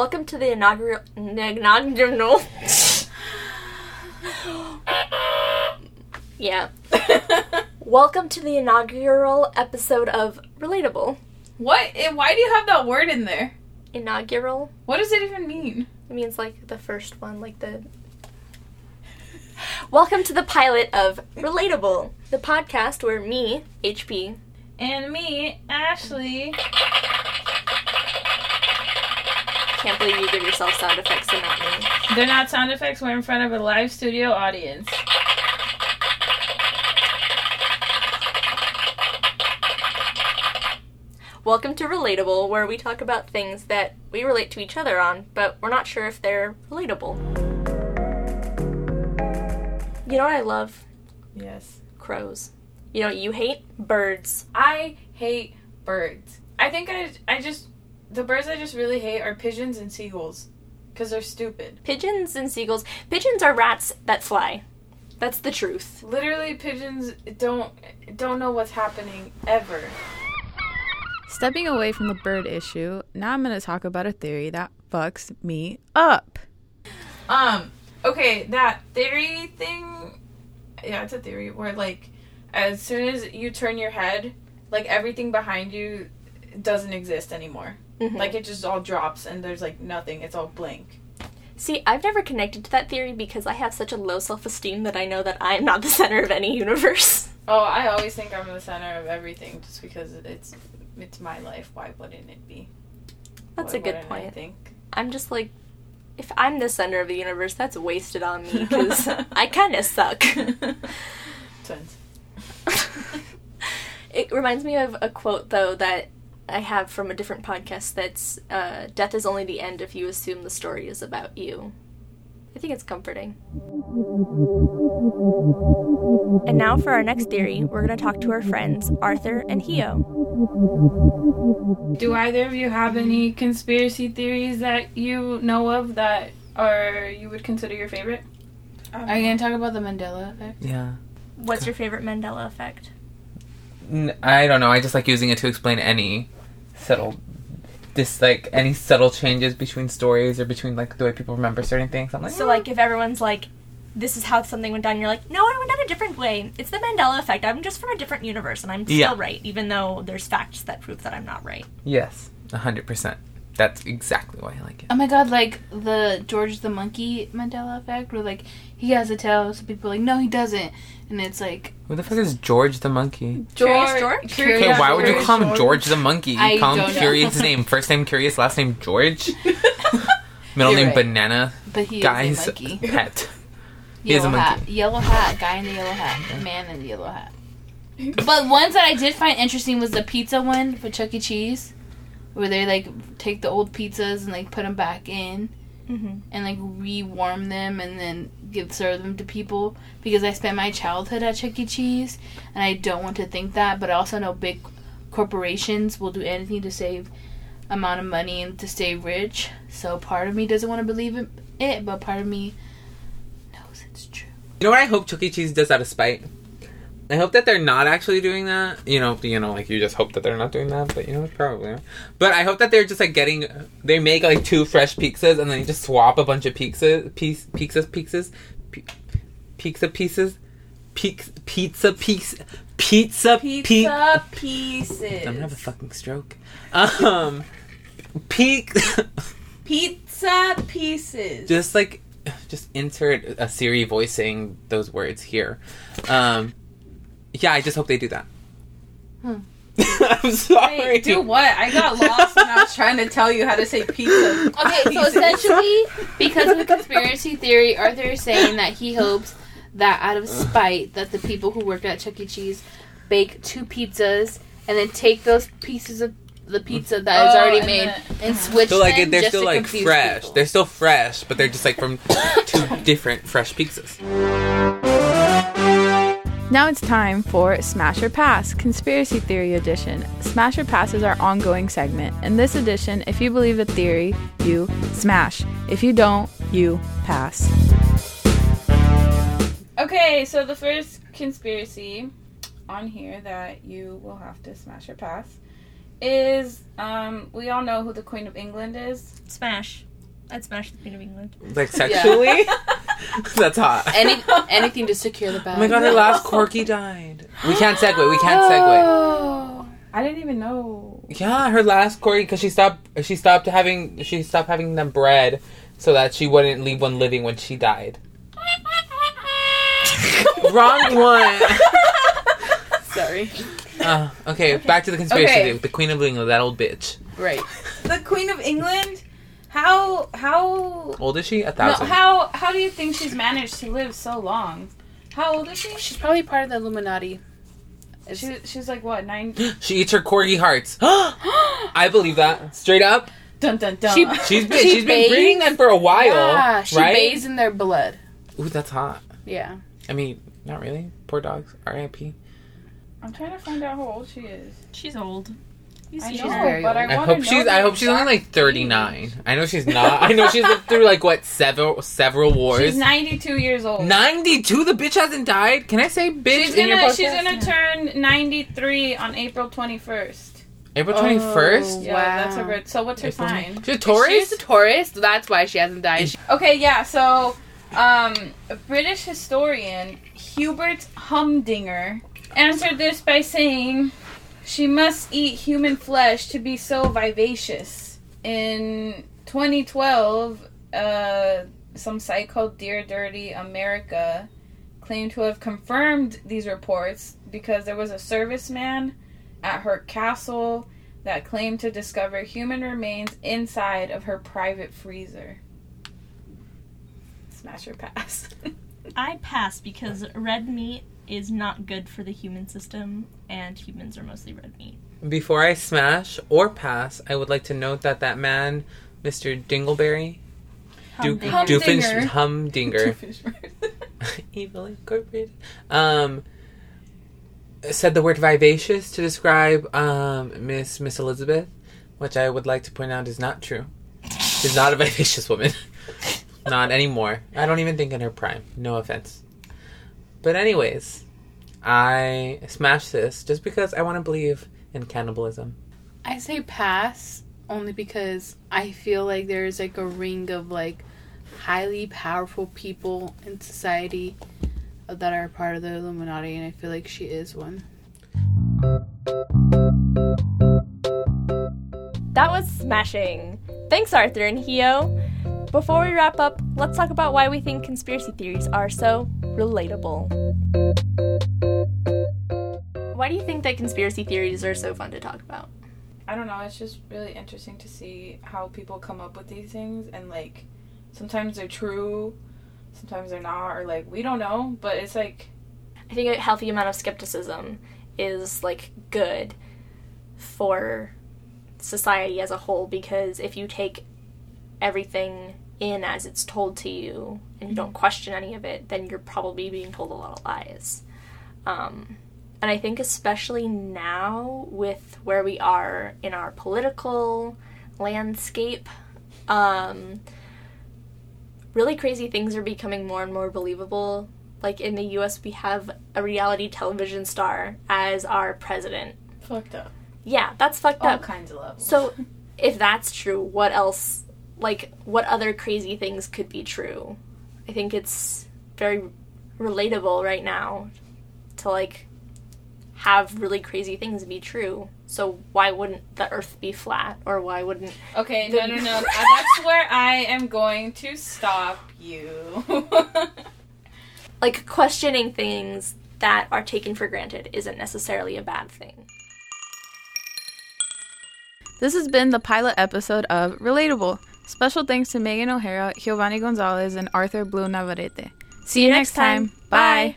Welcome to the inaugural. inaugural yeah. Welcome to the inaugural episode of Relatable. what? And why do you have that word in there? Inaugural? What does it even mean? It means like the first one, like the. Welcome to the pilot of Relatable, the podcast where me, HP, And me, Ashley. Can't believe you give yourself sound effects and not me. They're not sound effects. We're in front of a live studio audience. Welcome to Relatable, where we talk about things that we relate to each other on, but we're not sure if they're relatable. You know what I love? Yes. Crows. You know what you hate? Birds. I hate birds. I think I, I just, the birds I just really hate are pigeons and seagulls. Because they're stupid. Pigeons and seagulls. Pigeons are rats that fly. That's the truth. Literally, pigeons don't don't know what's happening ever. Stepping away from the bird issue, now I'm going to talk about a theory that fucks me up. Um, okay, that theory thing, yeah, it's a theory where like, as soon as you turn your head, like everything behind you doesn't exist anymore. Mhm. Like it just all drops and there's like nothing. It's all blank. See, I've never connected to that theory because I have such a low self esteem that I know that I am not the center of any universe. Oh, I always think I'm the center of everything just because it's it's my life. Why wouldn't it be? That's Why a good wouldn't I point. think. I'm just like, if I'm the center of the universe, that's wasted on me because I kind of suck. Twins. it reminds me of a quote, though, that I have from a different podcast that's uh, Death is only the end if you assume the story is about you. I think it's comforting. And now for our next theory, we're going to talk to our friends, Arthur and Hio. Do either of you have any conspiracy theories that you know of that are you would consider your favorite? Are you going to talk about the Mandela effect? Yeah. What's your favorite Mandela effect? I don't know. I just like using it to explain any subtle, this like any subtle changes between stories or between like the way people remember certain things. I'm like, So, mm. like, if everyone's like, this is how something went down, you're like, no, it went down a different way. It's the Mandela effect. I'm just from a different universe, and I'm still Yeah. right, even though there's facts that prove that I'm not right. yes, hundred percent. That's exactly why I like it. Oh my god, like the George the Monkey Mandela effect, where like he has a tail, so people are like, no, he doesn't. And it's like, Who the fuck is George the monkey? Curious George? Curious Okay, why would you call him George the monkey? You I call him don't know. Curious name, first name Curious, last name George, middle You're name right. Banana. But he Guy's is a monkey. pet. He is Yellow a hat. monkey. Yellow hat. Guy in the yellow hat. Man in the yellow hat. But ones that I did find interesting was the pizza one for Chuck E. Cheese, where they like take the old pizzas and like put them back in Mm-hmm. and like rewarm them and then give serve them to people because I spent my childhood at Chuck E. Cheese and I don't want to think that, but I also know big corporations will do anything to save amount of money and to stay rich. So part of me doesn't want to believe it, but part of me knows it's true. You know what I hope Chuck E. Cheese does out of spite? I hope that they're not actually doing that. You know, you know, like you just hope that they're not doing that, but you know, probably. But I hope that they're just like getting, they make like two fresh pizzas and then you just swap a bunch of pizzas, piece, pizzas, pizzas, pizza pieces, pizza, pizza piece, pizza, pe- Pizza pieces. I'm gonna have a fucking stroke. Um, peak, Pizza pieces. just like, just insert a Siri voice saying those words here. Um, yeah, I just hope they do that. Hmm. I'm sorry. Wait, do what? I got lost when I was trying to tell you how to say pizza. Okay, so essentially, because of the conspiracy theory, Arthur is saying that he hopes that out of spite, that the people who work at Chuck E. Cheese bake two pizzas and then take those pieces of the pizza that is Oh, already and made then- and switch them So like them they're just still to like fresh. people. They're still fresh, but they're just like from two different fresh pizzas. Now it's time for Smash or Pass, Conspiracy Theory Edition. Smash or Pass is our ongoing segment. In this edition, if you believe a theory, you smash. If you don't, you pass. Okay, so the first conspiracy on here that you will have to smash or pass is um, we all know who the Queen of England is. Smash. I'd smash the Queen of England. Like sexually? That's hot. Any anything to secure the bag. Oh my god, her last corgi died. We can't segue. We can't segue. I didn't even know. Yeah, her last corgi because she stopped. She stopped having. She stopped having them bred so that she wouldn't leave one living when she died. Wrong one. Sorry. Uh, okay, back to the conspiracy Okay. The Queen of England, that old bitch. Right. The Queen of England. How how Old is she? A no, thousand. how how do you think she's managed to live so long? How old is she? She's probably part of the Illuminati. She, she's like what nine? she eats her corgi hearts. I believe that straight up. dun dun dun. She- She's been She she has been breeding them for a while, Yeah, she right? bathes in their blood. Ooh, that's hot. Yeah. I mean, not really. Poor dogs. R.I.P. I'm trying to find out how old she is. She's old. You I see, know, she's very but I, old. I wanna hope know she's. I hope she's only like thirty nine. I know she's not. I know she's lived through like what several several wars. She's 92 years old. Ninety two. The bitch hasn't died. Can I say bitch She's in your gonna podcast? she's gonna turn 93 on April 21st. April twenty first. Oh. Yeah, Wow. that's her birth. So what's her April- sign? She's a Taurus. She's a Taurus. That's why she hasn't died. Okay, yeah. So, um, a British historian Hubert Humdinger answered this by saying she must eat human flesh to be so vivacious. In 2012, uh, some site called Dear Dirty America claimed to have confirmed these reports because there was a serviceman at her castle that claimed to discover human remains inside of her private freezer. Smash or pass. I pass because red meat is not good for the human system, and humans are mostly red meat. Before I smash or pass, I would like to note that that man, Mr. Dingleberry, Duke, Humdinger. Doofensh, Humdinger, Evil Incorporated, um, said the word vivacious to describe um, Miss Miss Elizabeth, which I would like to point out is not true. She's not a vivacious woman. not anymore. I don't even think in her prime. No offense. But anyways, I smashed this just because I want to believe in cannibalism. I say pass only because I feel like there's like a ring of like highly powerful people in society that are part of the Illuminati, and I feel like she is one. That was smashing. Thanks, Arthur and Hio. Before we wrap up, let's talk about why we think conspiracy theories are so relatable. Why do you think that conspiracy theories are so fun to talk about? I don't know. It's just really interesting to see how people come up with these things, and like sometimes they're true, sometimes they're not, or like we don't know. But it's like I think a healthy amount of skepticism is like good for society as a whole because if you take everything in as it's told to you and you don't question any of it, then you're probably being told a lot of lies. Um, and I think especially now with where we are in our political landscape, um, really crazy things are becoming more and more believable. Like in the US, we have a reality television star as our president. fucked up. Yeah, that's fucked All up. kinds of levels. So, if that's true, what else? Like, what other crazy things could be true? I think it's very relatable right now to like have really crazy things be true. So why wouldn't the Earth be flat, or why wouldn't? okay, no, no, no. Uh, That's where I am going to stop you. Like questioning things that are taken for granted isn't necessarily a bad thing. This has been the pilot episode of Relatable. Special thanks to Meghan O'Hara, Giovanni Gonzalez, and Arthur Blue Navarrete. See you next time. Bye.